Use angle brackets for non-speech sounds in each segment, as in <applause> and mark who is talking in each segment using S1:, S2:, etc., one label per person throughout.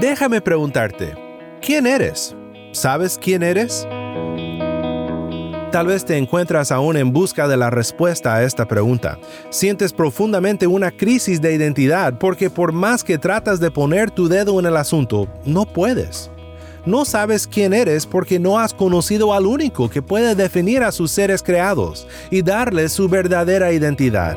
S1: Déjame preguntarte, ¿quién eres? ¿Sabes quién eres? Tal vez te encuentras aún en busca de la respuesta a esta pregunta. Sientes profundamente una crisis de identidad porque por más que tratas de poner tu dedo en el asunto, no puedes. No sabes quién eres porque no has conocido al único que puede definir a sus seres creados y darles su verdadera identidad.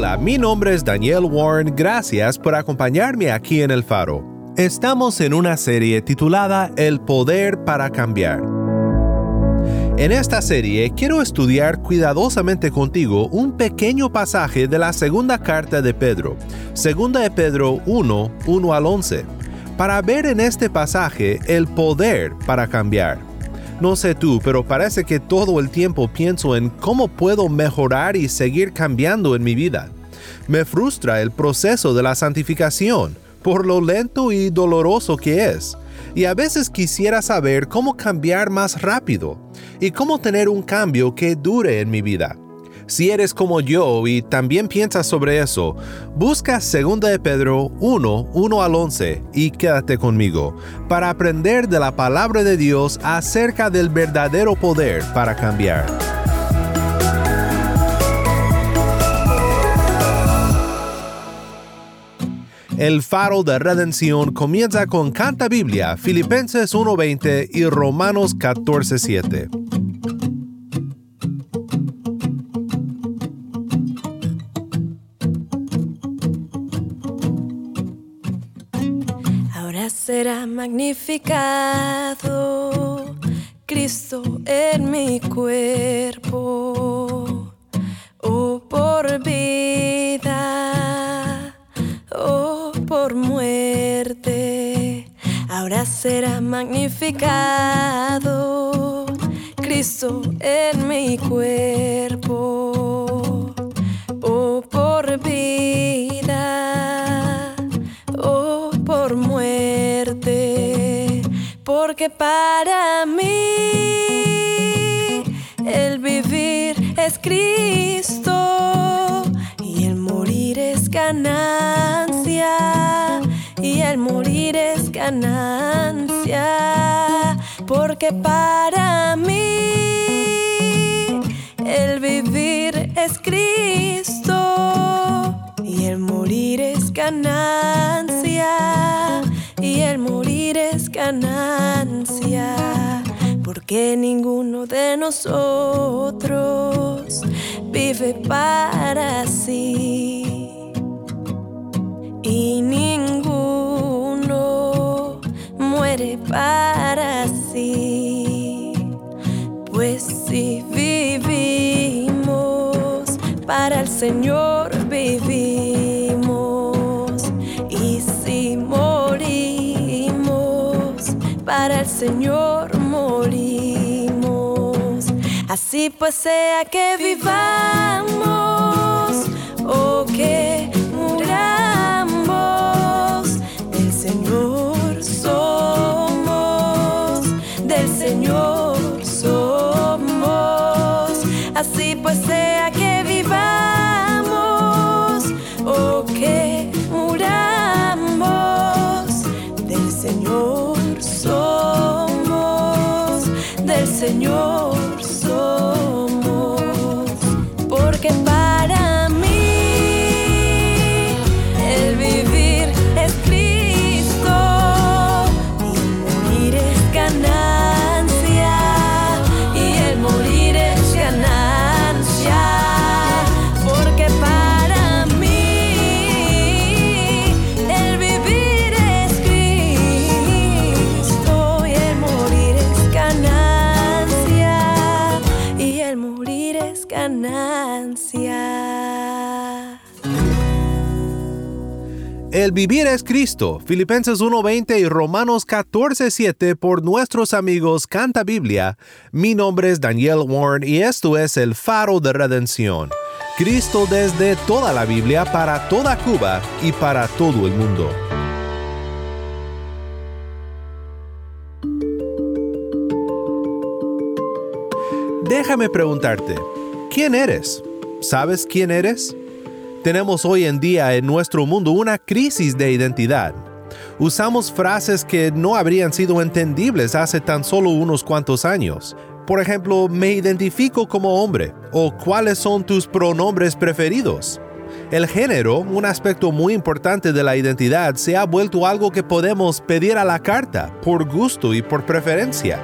S1: Hola, mi nombre es Daniel Warren, gracias por acompañarme aquí en El Faro. Estamos en una serie titulada El Poder para Cambiar. En esta serie quiero estudiar cuidadosamente contigo un pequeño pasaje de la segunda carta de Pedro, segunda de Pedro 1, 1 al 11, para ver en este pasaje el poder para cambiar. No sé tú, pero parece que todo el tiempo pienso en cómo puedo mejorar y seguir cambiando en mi vida. Me frustra el proceso de la santificación, por lo lento y doloroso que es. Y a veces quisiera saber cómo cambiar más rápido y cómo tener un cambio que dure en mi vida. Si eres como yo y también piensas sobre eso, busca 2 de Pedro 1, 1 al 11 y quédate conmigo para aprender de la palabra de Dios acerca del verdadero poder para cambiar. El faro de redención comienza con Canta Biblia, Filipenses 1.20 y Romanos 14.7.
S2: será magnificado Cristo en mi cuerpo, oh por vida, oh por muerte, ahora será magnificado Cristo en mi cuerpo, porque para mí el vivir es Cristo y el morir es ganancia y el morir es ganancia porque para mí ninguno de nosotros vive para sí. Y ninguno muere para sí, pues si vivimos para el Señor vivimos. Y si morimos para el Señor Así pues sea que vivamos o que muramos, del Señor somos, del Señor somos. Así pues sea que vivamos o que muramos, del Señor somos, del Señor
S1: Vivir es Cristo, Filipenses 1:20 y Romanos 14:7 por nuestros amigos Canta Biblia. Mi nombre es Daniel Warren y esto es el faro de redención. Cristo desde toda la Biblia para toda Cuba y para todo el mundo. Déjame preguntarte, ¿quién eres? ¿Sabes quién eres? Tenemos hoy en día en nuestro mundo una crisis de identidad. Usamos frases que no habrían sido entendibles hace tan solo unos cuantos años. Por ejemplo, me identifico como hombre o cuáles son tus pronombres preferidos. El género, un aspecto muy importante de la identidad, se ha vuelto algo que podemos pedir a la carta, por gusto y por preferencia.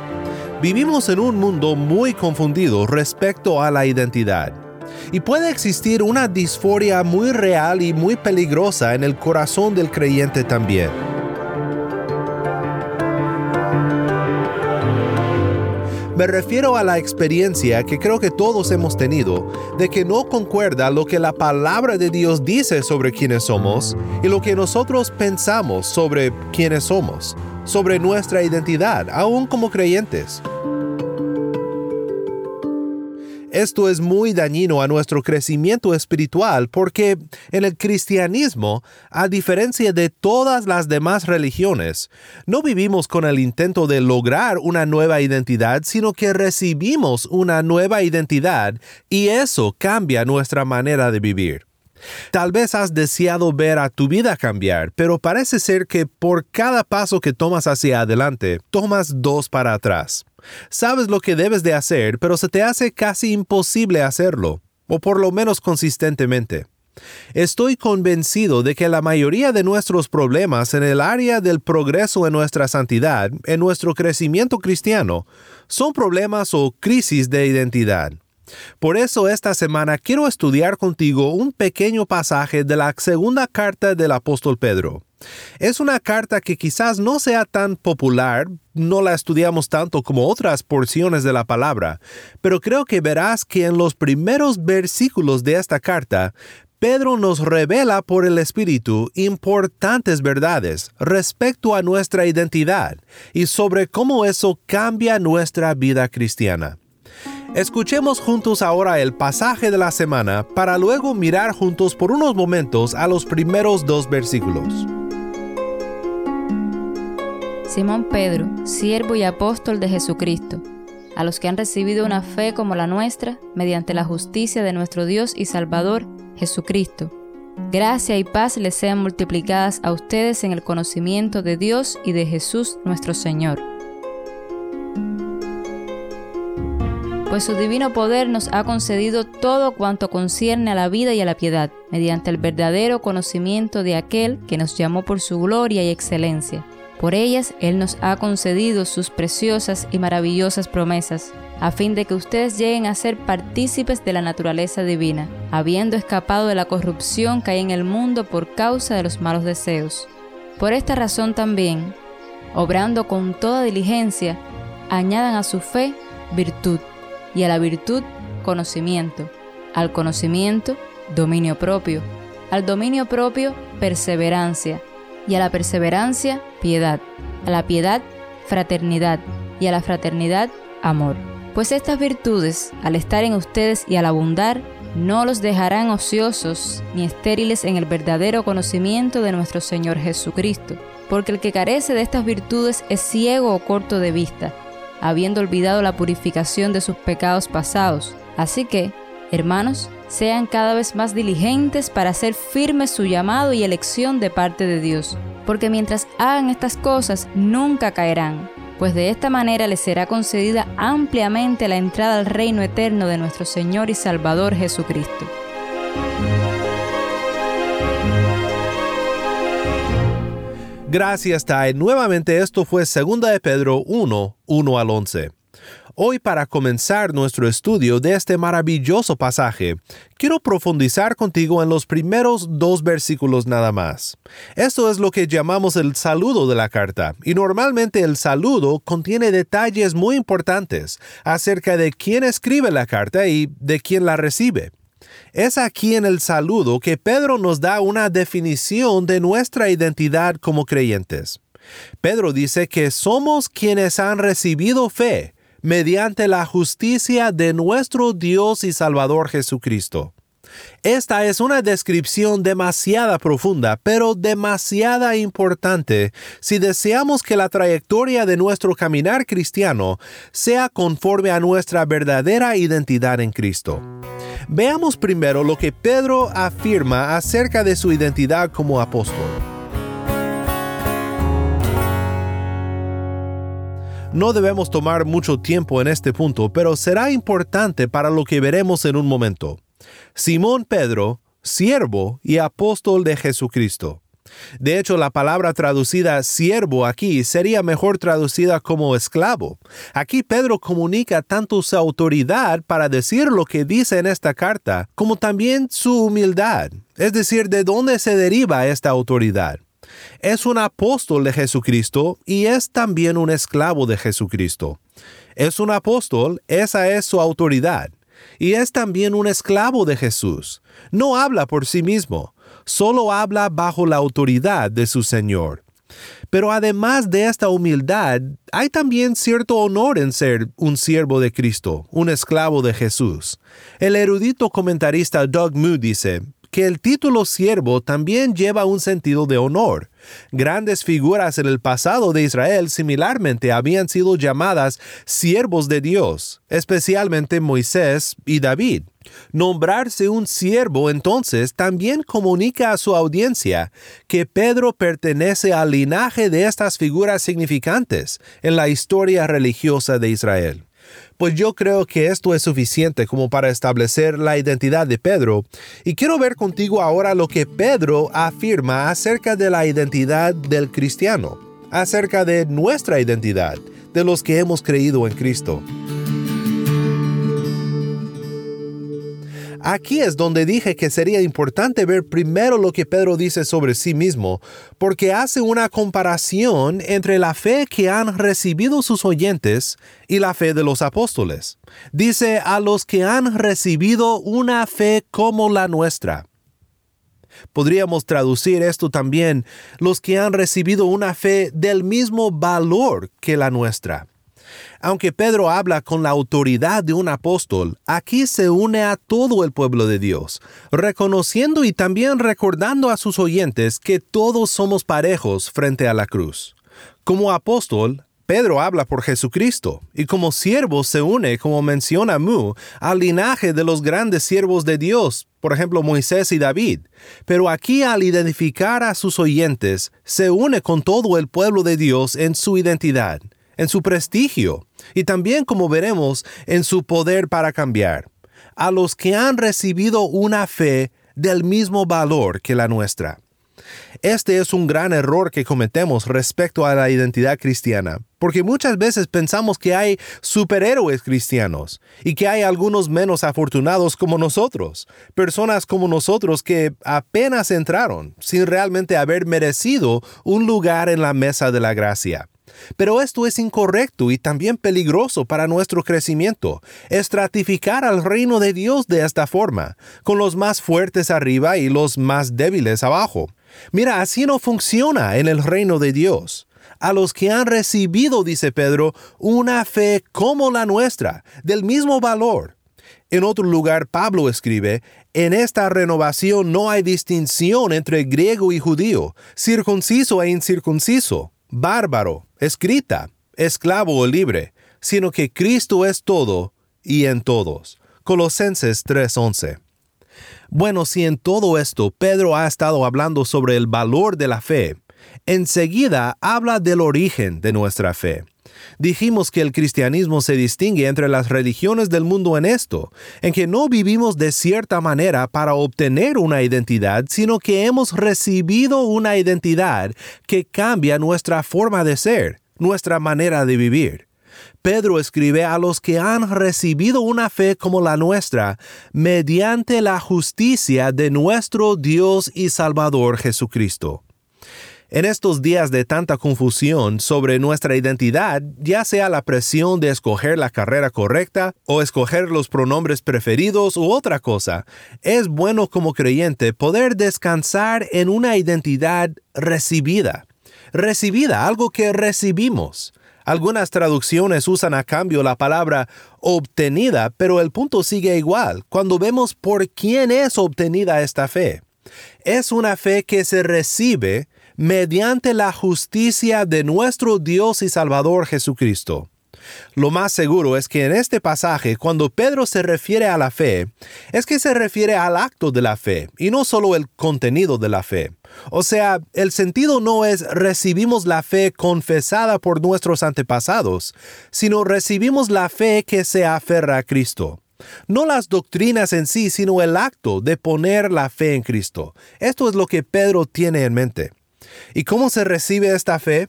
S1: Vivimos en un mundo muy confundido respecto a la identidad y puede existir una disforia muy real y muy peligrosa en el corazón del creyente también. Me refiero a la experiencia que creo que todos hemos tenido de que no concuerda lo que la palabra de Dios dice sobre quiénes somos y lo que nosotros pensamos sobre quiénes somos, sobre nuestra identidad, aún como creyentes. Esto es muy dañino a nuestro crecimiento espiritual porque en el cristianismo, a diferencia de todas las demás religiones, no vivimos con el intento de lograr una nueva identidad, sino que recibimos una nueva identidad y eso cambia nuestra manera de vivir. Tal vez has deseado ver a tu vida cambiar, pero parece ser que por cada paso que tomas hacia adelante, tomas dos para atrás. Sabes lo que debes de hacer, pero se te hace casi imposible hacerlo, o por lo menos consistentemente. Estoy convencido de que la mayoría de nuestros problemas en el área del progreso en nuestra santidad, en nuestro crecimiento cristiano, son problemas o crisis de identidad. Por eso esta semana quiero estudiar contigo un pequeño pasaje de la segunda carta del apóstol Pedro. Es una carta que quizás no sea tan popular, no la estudiamos tanto como otras porciones de la palabra, pero creo que verás que en los primeros versículos de esta carta, Pedro nos revela por el Espíritu importantes verdades respecto a nuestra identidad y sobre cómo eso cambia nuestra vida cristiana. Escuchemos juntos ahora el pasaje de la semana para luego mirar juntos por unos momentos a los primeros dos versículos.
S3: Simón Pedro, siervo y apóstol de Jesucristo, a los que han recibido una fe como la nuestra, mediante la justicia de nuestro Dios y Salvador, Jesucristo. Gracia y paz les sean multiplicadas a ustedes en el conocimiento de Dios y de Jesús nuestro Señor pues su divino poder nos ha concedido todo cuanto concierne a la vida y a la piedad, mediante el verdadero conocimiento de aquel que nos llamó por su gloria y excelencia. Por ellas Él nos ha concedido sus preciosas y maravillosas promesas, a fin de que ustedes lleguen a ser partícipes de la naturaleza divina, habiendo escapado de la corrupción que hay en el mundo por causa de los malos deseos. Por esta razón también, obrando con toda diligencia, añadan a su fe virtud y a la virtud conocimiento, al conocimiento dominio propio, al dominio propio perseverancia, y a la perseverancia piedad, a la piedad fraternidad, y a la fraternidad amor. Pues estas virtudes, al estar en ustedes y al abundar, no los dejarán ociosos ni estériles en el verdadero conocimiento de nuestro Señor Jesucristo, porque el que carece de estas virtudes es ciego o corto de vista habiendo olvidado la purificación de sus pecados pasados. Así que, hermanos, sean cada vez más diligentes para hacer firme su llamado y elección de parte de Dios, porque mientras hagan estas cosas nunca caerán, pues de esta manera les será concedida ampliamente la entrada al reino eterno de nuestro Señor y Salvador Jesucristo.
S1: Gracias, Tai. Nuevamente esto fue 2 de Pedro 1, 1 al 11. Hoy para comenzar nuestro estudio de este maravilloso pasaje, quiero profundizar contigo en los primeros dos versículos nada más. Esto es lo que llamamos el saludo de la carta, y normalmente el saludo contiene detalles muy importantes acerca de quién escribe la carta y de quién la recibe. Es aquí en el saludo que Pedro nos da una definición de nuestra identidad como creyentes. Pedro dice que somos quienes han recibido fe mediante la justicia de nuestro Dios y Salvador Jesucristo. Esta es una descripción demasiada profunda, pero demasiada importante si deseamos que la trayectoria de nuestro caminar cristiano sea conforme a nuestra verdadera identidad en Cristo. Veamos primero lo que Pedro afirma acerca de su identidad como apóstol. No debemos tomar mucho tiempo en este punto, pero será importante para lo que veremos en un momento. Simón Pedro, siervo y apóstol de Jesucristo. De hecho, la palabra traducida siervo aquí sería mejor traducida como esclavo. Aquí Pedro comunica tanto su autoridad para decir lo que dice en esta carta, como también su humildad, es decir, de dónde se deriva esta autoridad. Es un apóstol de Jesucristo y es también un esclavo de Jesucristo. Es un apóstol, esa es su autoridad y es también un esclavo de Jesús. No habla por sí mismo, solo habla bajo la autoridad de su Señor. Pero además de esta humildad, hay también cierto honor en ser un siervo de Cristo, un esclavo de Jesús. El erudito comentarista Doug Moo dice, que el título siervo también lleva un sentido de honor. Grandes figuras en el pasado de Israel similarmente habían sido llamadas siervos de Dios, especialmente Moisés y David. Nombrarse un siervo entonces también comunica a su audiencia que Pedro pertenece al linaje de estas figuras significantes en la historia religiosa de Israel. Pues yo creo que esto es suficiente como para establecer la identidad de Pedro y quiero ver contigo ahora lo que Pedro afirma acerca de la identidad del cristiano, acerca de nuestra identidad, de los que hemos creído en Cristo. Aquí es donde dije que sería importante ver primero lo que Pedro dice sobre sí mismo, porque hace una comparación entre la fe que han recibido sus oyentes y la fe de los apóstoles. Dice a los que han recibido una fe como la nuestra. Podríamos traducir esto también, los que han recibido una fe del mismo valor que la nuestra. Aunque Pedro habla con la autoridad de un apóstol, aquí se une a todo el pueblo de Dios, reconociendo y también recordando a sus oyentes que todos somos parejos frente a la cruz. Como apóstol, Pedro habla por Jesucristo y como siervo se une, como menciona Mu, al linaje de los grandes siervos de Dios, por ejemplo Moisés y David. Pero aquí al identificar a sus oyentes, se une con todo el pueblo de Dios en su identidad en su prestigio y también, como veremos, en su poder para cambiar, a los que han recibido una fe del mismo valor que la nuestra. Este es un gran error que cometemos respecto a la identidad cristiana, porque muchas veces pensamos que hay superhéroes cristianos y que hay algunos menos afortunados como nosotros, personas como nosotros que apenas entraron sin realmente haber merecido un lugar en la mesa de la gracia. Pero esto es incorrecto y también peligroso para nuestro crecimiento, estratificar al reino de Dios de esta forma, con los más fuertes arriba y los más débiles abajo. Mira, así no funciona en el reino de Dios. A los que han recibido, dice Pedro, una fe como la nuestra, del mismo valor. En otro lugar, Pablo escribe, en esta renovación no hay distinción entre griego y judío, circunciso e incircunciso bárbaro, escrita, esclavo o libre, sino que Cristo es todo y en todos. Colosenses 3:11. Bueno, si en todo esto Pedro ha estado hablando sobre el valor de la fe, enseguida habla del origen de nuestra fe. Dijimos que el cristianismo se distingue entre las religiones del mundo en esto, en que no vivimos de cierta manera para obtener una identidad, sino que hemos recibido una identidad que cambia nuestra forma de ser, nuestra manera de vivir. Pedro escribe a los que han recibido una fe como la nuestra, mediante la justicia de nuestro Dios y Salvador Jesucristo. En estos días de tanta confusión sobre nuestra identidad, ya sea la presión de escoger la carrera correcta o escoger los pronombres preferidos u otra cosa, es bueno como creyente poder descansar en una identidad recibida. Recibida, algo que recibimos. Algunas traducciones usan a cambio la palabra obtenida, pero el punto sigue igual cuando vemos por quién es obtenida esta fe. Es una fe que se recibe mediante la justicia de nuestro Dios y Salvador Jesucristo. Lo más seguro es que en este pasaje, cuando Pedro se refiere a la fe, es que se refiere al acto de la fe y no solo el contenido de la fe. O sea, el sentido no es recibimos la fe confesada por nuestros antepasados, sino recibimos la fe que se aferra a Cristo. No las doctrinas en sí, sino el acto de poner la fe en Cristo. Esto es lo que Pedro tiene en mente. ¿Y cómo se recibe esta fe?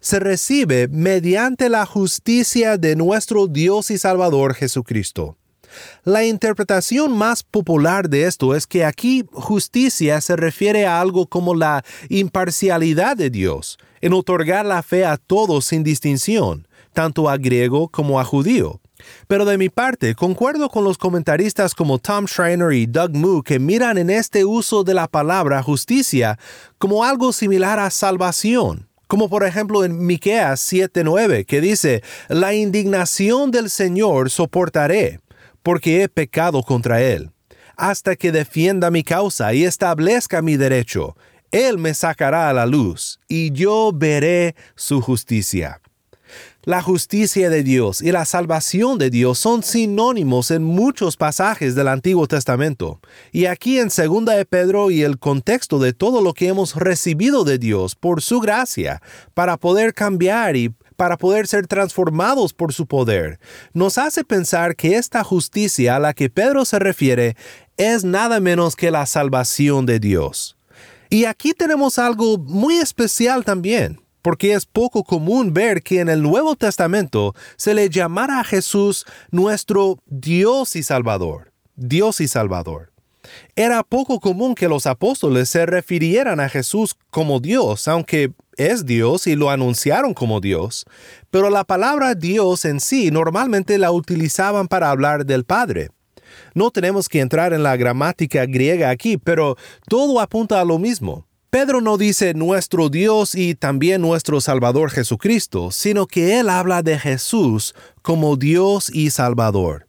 S1: Se recibe mediante la justicia de nuestro Dios y Salvador Jesucristo. La interpretación más popular de esto es que aquí justicia se refiere a algo como la imparcialidad de Dios, en otorgar la fe a todos sin distinción, tanto a griego como a judío. Pero de mi parte, concuerdo con los comentaristas como Tom Schreiner y Doug Moo que miran en este uso de la palabra justicia como algo similar a salvación. Como por ejemplo en Miqueas 7:9, que dice: La indignación del Señor soportaré, porque he pecado contra él, hasta que defienda mi causa y establezca mi derecho. Él me sacará a la luz, y yo veré su justicia. La justicia de Dios y la salvación de Dios son sinónimos en muchos pasajes del Antiguo Testamento. Y aquí en Segunda de Pedro y el contexto de todo lo que hemos recibido de Dios por su gracia, para poder cambiar y para poder ser transformados por su poder, nos hace pensar que esta justicia a la que Pedro se refiere es nada menos que la salvación de Dios. Y aquí tenemos algo muy especial también porque es poco común ver que en el Nuevo Testamento se le llamara a Jesús nuestro Dios y Salvador. Dios y Salvador. Era poco común que los apóstoles se refirieran a Jesús como Dios, aunque es Dios y lo anunciaron como Dios, pero la palabra Dios en sí normalmente la utilizaban para hablar del Padre. No tenemos que entrar en la gramática griega aquí, pero todo apunta a lo mismo. Pedro no dice nuestro Dios y también nuestro Salvador Jesucristo, sino que él habla de Jesús como Dios y Salvador.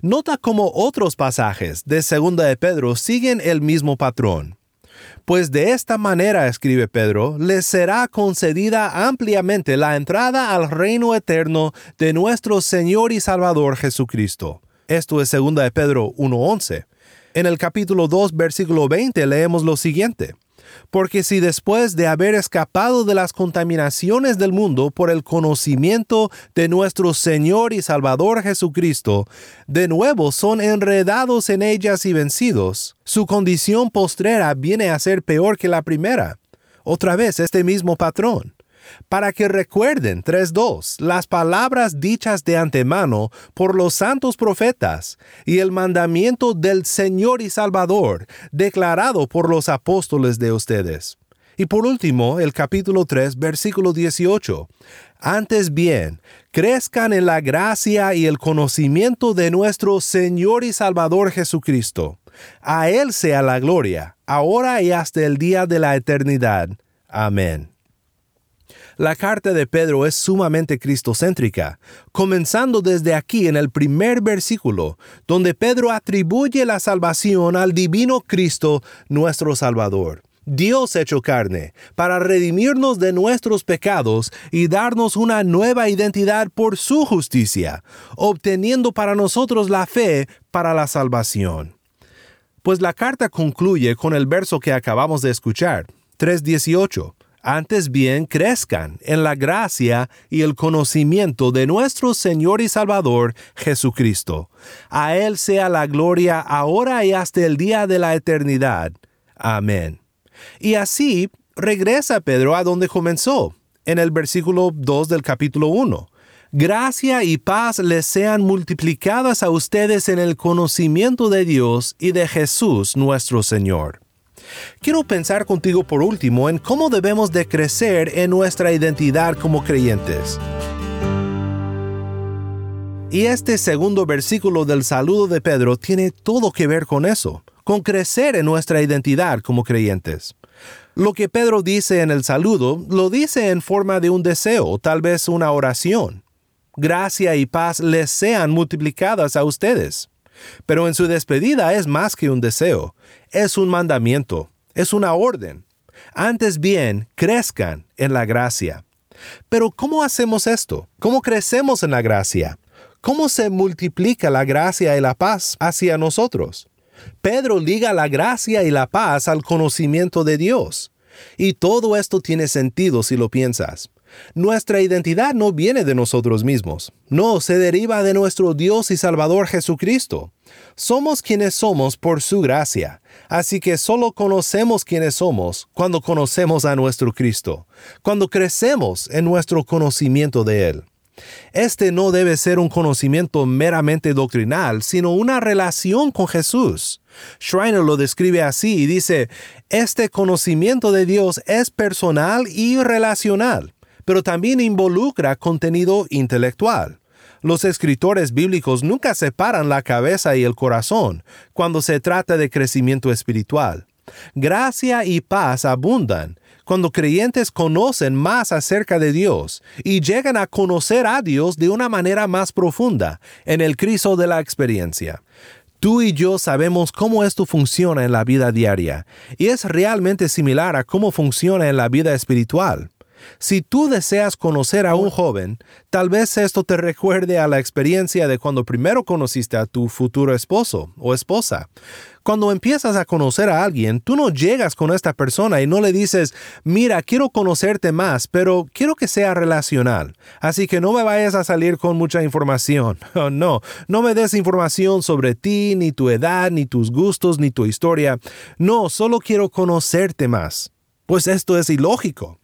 S1: Nota cómo otros pasajes de Segunda de Pedro siguen el mismo patrón. Pues de esta manera, escribe Pedro, les será concedida ampliamente la entrada al reino eterno de nuestro Señor y Salvador Jesucristo. Esto es Segunda de Pedro 1.11. En el capítulo 2, versículo 20 leemos lo siguiente. Porque si después de haber escapado de las contaminaciones del mundo por el conocimiento de nuestro Señor y Salvador Jesucristo, de nuevo son enredados en ellas y vencidos, su condición postrera viene a ser peor que la primera. Otra vez este mismo patrón para que recuerden 3.2 las palabras dichas de antemano por los santos profetas y el mandamiento del Señor y Salvador declarado por los apóstoles de ustedes. Y por último, el capítulo 3, versículo 18. Antes bien, crezcan en la gracia y el conocimiento de nuestro Señor y Salvador Jesucristo. A Él sea la gloria, ahora y hasta el día de la eternidad. Amén. La carta de Pedro es sumamente cristocéntrica, comenzando desde aquí en el primer versículo, donde Pedro atribuye la salvación al divino Cristo, nuestro Salvador. Dios hecho carne, para redimirnos de nuestros pecados y darnos una nueva identidad por su justicia, obteniendo para nosotros la fe para la salvación. Pues la carta concluye con el verso que acabamos de escuchar, 3.18 antes bien crezcan en la gracia y el conocimiento de nuestro Señor y Salvador Jesucristo. A Él sea la gloria ahora y hasta el día de la eternidad. Amén. Y así regresa Pedro a donde comenzó, en el versículo 2 del capítulo 1. Gracia y paz les sean multiplicadas a ustedes en el conocimiento de Dios y de Jesús nuestro Señor. Quiero pensar contigo por último en cómo debemos de crecer en nuestra identidad como creyentes. Y este segundo versículo del saludo de Pedro tiene todo que ver con eso, con crecer en nuestra identidad como creyentes. Lo que Pedro dice en el saludo lo dice en forma de un deseo, tal vez una oración. Gracia y paz les sean multiplicadas a ustedes. Pero en su despedida es más que un deseo, es un mandamiento, es una orden. Antes bien, crezcan en la gracia. Pero ¿cómo hacemos esto? ¿Cómo crecemos en la gracia? ¿Cómo se multiplica la gracia y la paz hacia nosotros? Pedro liga la gracia y la paz al conocimiento de Dios. Y todo esto tiene sentido si lo piensas. Nuestra identidad no viene de nosotros mismos, no, se deriva de nuestro Dios y Salvador Jesucristo. Somos quienes somos por su gracia, así que solo conocemos quienes somos cuando conocemos a nuestro Cristo, cuando crecemos en nuestro conocimiento de Él. Este no debe ser un conocimiento meramente doctrinal, sino una relación con Jesús. Schreiner lo describe así y dice, este conocimiento de Dios es personal y relacional, pero también involucra contenido intelectual. Los escritores bíblicos nunca separan la cabeza y el corazón cuando se trata de crecimiento espiritual. Gracia y paz abundan, cuando creyentes conocen más acerca de Dios y llegan a conocer a Dios de una manera más profunda en el Cristo de la experiencia. Tú y yo sabemos cómo esto funciona en la vida diaria y es realmente similar a cómo funciona en la vida espiritual. Si tú deseas conocer a un joven, tal vez esto te recuerde a la experiencia de cuando primero conociste a tu futuro esposo o esposa. Cuando empiezas a conocer a alguien, tú no llegas con esta persona y no le dices, mira, quiero conocerte más, pero quiero que sea relacional. Así que no me vayas a salir con mucha información. <laughs> Oh, no, no me des información sobre ti, ni tu edad, ni tus gustos, ni tu historia. No, solo quiero conocerte más. Pues esto es ilógico.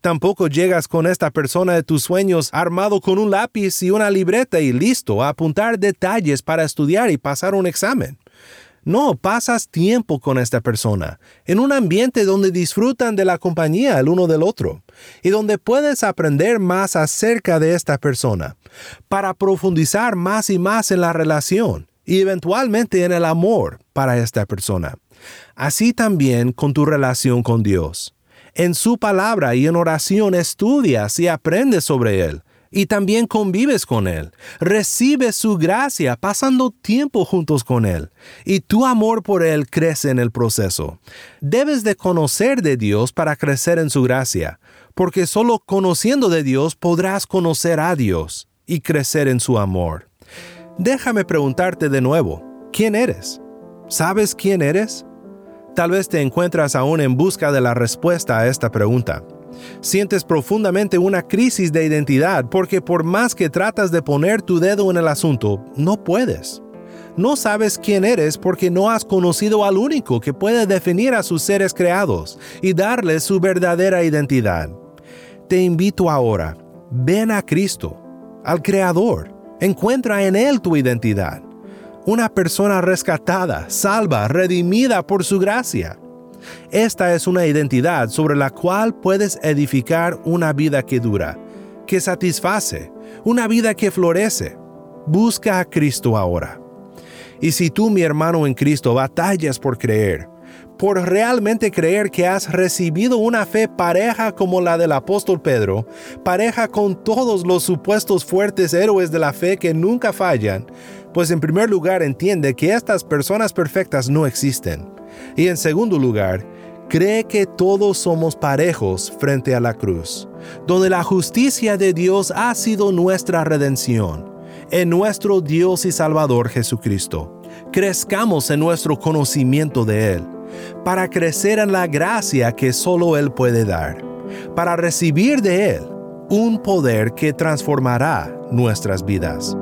S1: Tampoco llegas con esta persona de tus sueños armado con un lápiz y una libreta y listo a apuntar detalles para estudiar y pasar un examen. No, pasas tiempo con esta persona, en un ambiente donde disfrutan de la compañía el uno del otro, y donde puedes aprender más acerca de esta persona, para profundizar más y más en la relación, y eventualmente en el amor para esta persona. Así también con tu relación con Dios. En su palabra y en oración estudias y aprendes sobre Él y también convives con Él. Recibes su gracia pasando tiempo juntos con Él y tu amor por Él crece en el proceso. Debes de conocer de Dios para crecer en su gracia, porque solo conociendo de Dios podrás conocer a Dios y crecer en su amor. Déjame preguntarte de nuevo, ¿quién eres? ¿Sabes quién eres? Tal vez te encuentras aún en busca de la respuesta a esta pregunta. Sientes profundamente una crisis de identidad porque por más que tratas de poner tu dedo en el asunto, no puedes. No sabes quién eres porque no has conocido al único que puede definir a sus seres creados y darles su verdadera identidad. Te invito ahora, ven a Cristo, al Creador, encuentra en Él tu identidad una persona rescatada, salva, redimida por su gracia. Esta es una identidad sobre la cual puedes edificar una vida que dura, que satisface, una vida que florece. Busca a Cristo ahora. Y si tú, mi hermano en Cristo, batallas por creer, por realmente creer que has recibido una fe pareja como la del apóstol Pedro, pareja con todos los supuestos fuertes héroes de la fe que nunca fallan, pues en primer lugar entiende que estas personas perfectas no existen. Y en segundo lugar, cree que todos somos parejos frente a la cruz, donde la justicia de Dios ha sido nuestra redención, en nuestro Dios y Salvador Jesucristo. Crezcamos en nuestro conocimiento de Él, para crecer en la gracia que solo Él puede dar, para recibir de Él un poder que transformará nuestras vidas.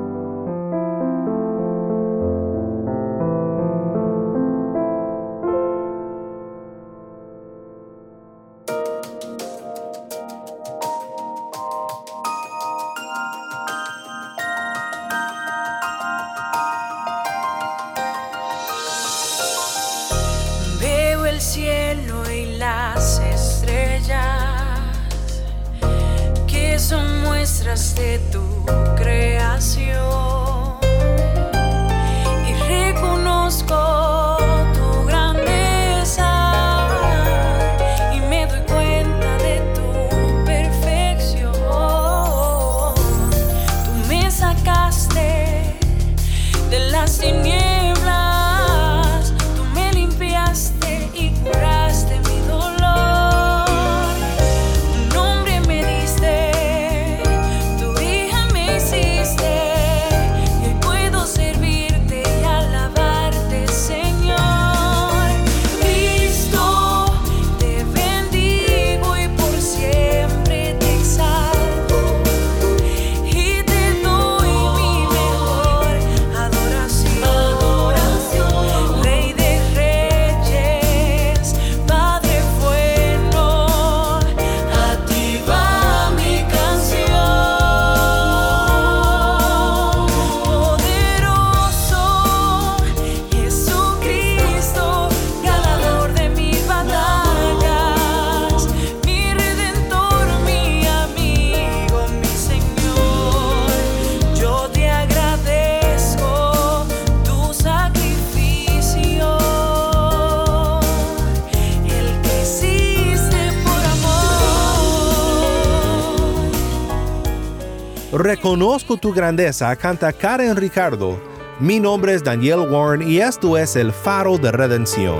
S1: Reconozco tu grandeza, canta Karen Ricardo. Mi nombre es Daniel Warren y esto es el faro de redención.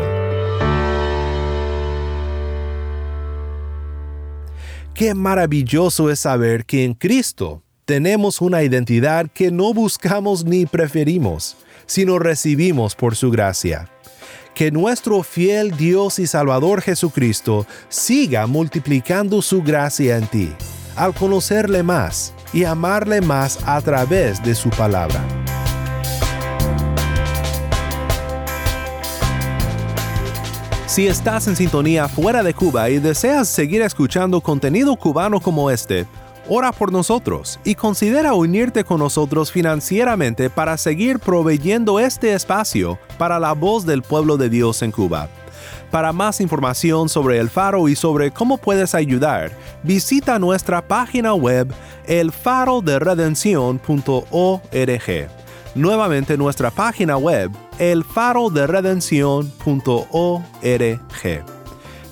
S1: Qué maravilloso es saber que en Cristo tenemos una identidad que no buscamos ni preferimos, sino recibimos por su gracia. Que nuestro fiel Dios y Salvador Jesucristo siga multiplicando su gracia en ti, al conocerle más y amarle más a través de su palabra. Si estás en sintonía fuera de Cuba y deseas seguir escuchando contenido cubano como este, ora por nosotros y considera unirte con nosotros financieramente para seguir proveyendo este espacio para la voz del pueblo de Dios en Cuba. Para más información sobre el faro y sobre cómo puedes ayudar, visita nuestra página web elfaroderedención.org. Nuevamente nuestra página web elfaroderedención.org.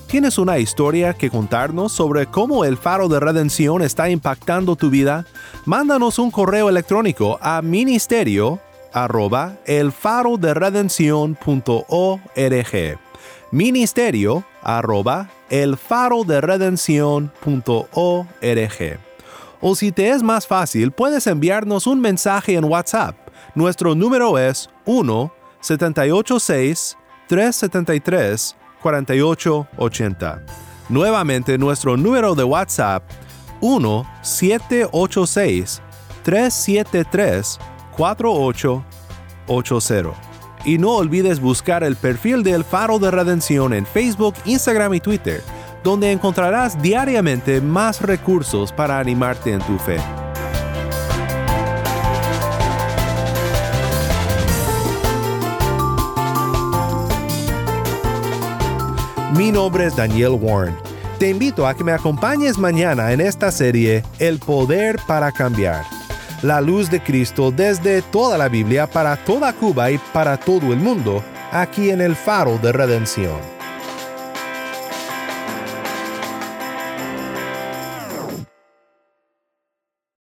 S1: ¿Tienes una historia que contarnos sobre cómo el faro de redención está impactando tu vida? Mándanos un correo electrónico a ministerio arroba. Ministerio arroba elfaroderedención.org. O si te es más fácil, puedes enviarnos un mensaje en WhatsApp. Nuestro número es 1 786 373 4880. Nuevamente nuestro número de WhatsApp 1-786-373-4880. Y no olvides buscar el perfil del Faro de Redención en Facebook, Instagram y Twitter, donde encontrarás diariamente más recursos para animarte en tu fe. Mi nombre es Daniel Warren. Te invito a que me acompañes mañana en esta serie El Poder para Cambiar. La luz de Cristo desde toda la Biblia para toda Cuba y para todo el mundo, aquí en el Faro de Redención.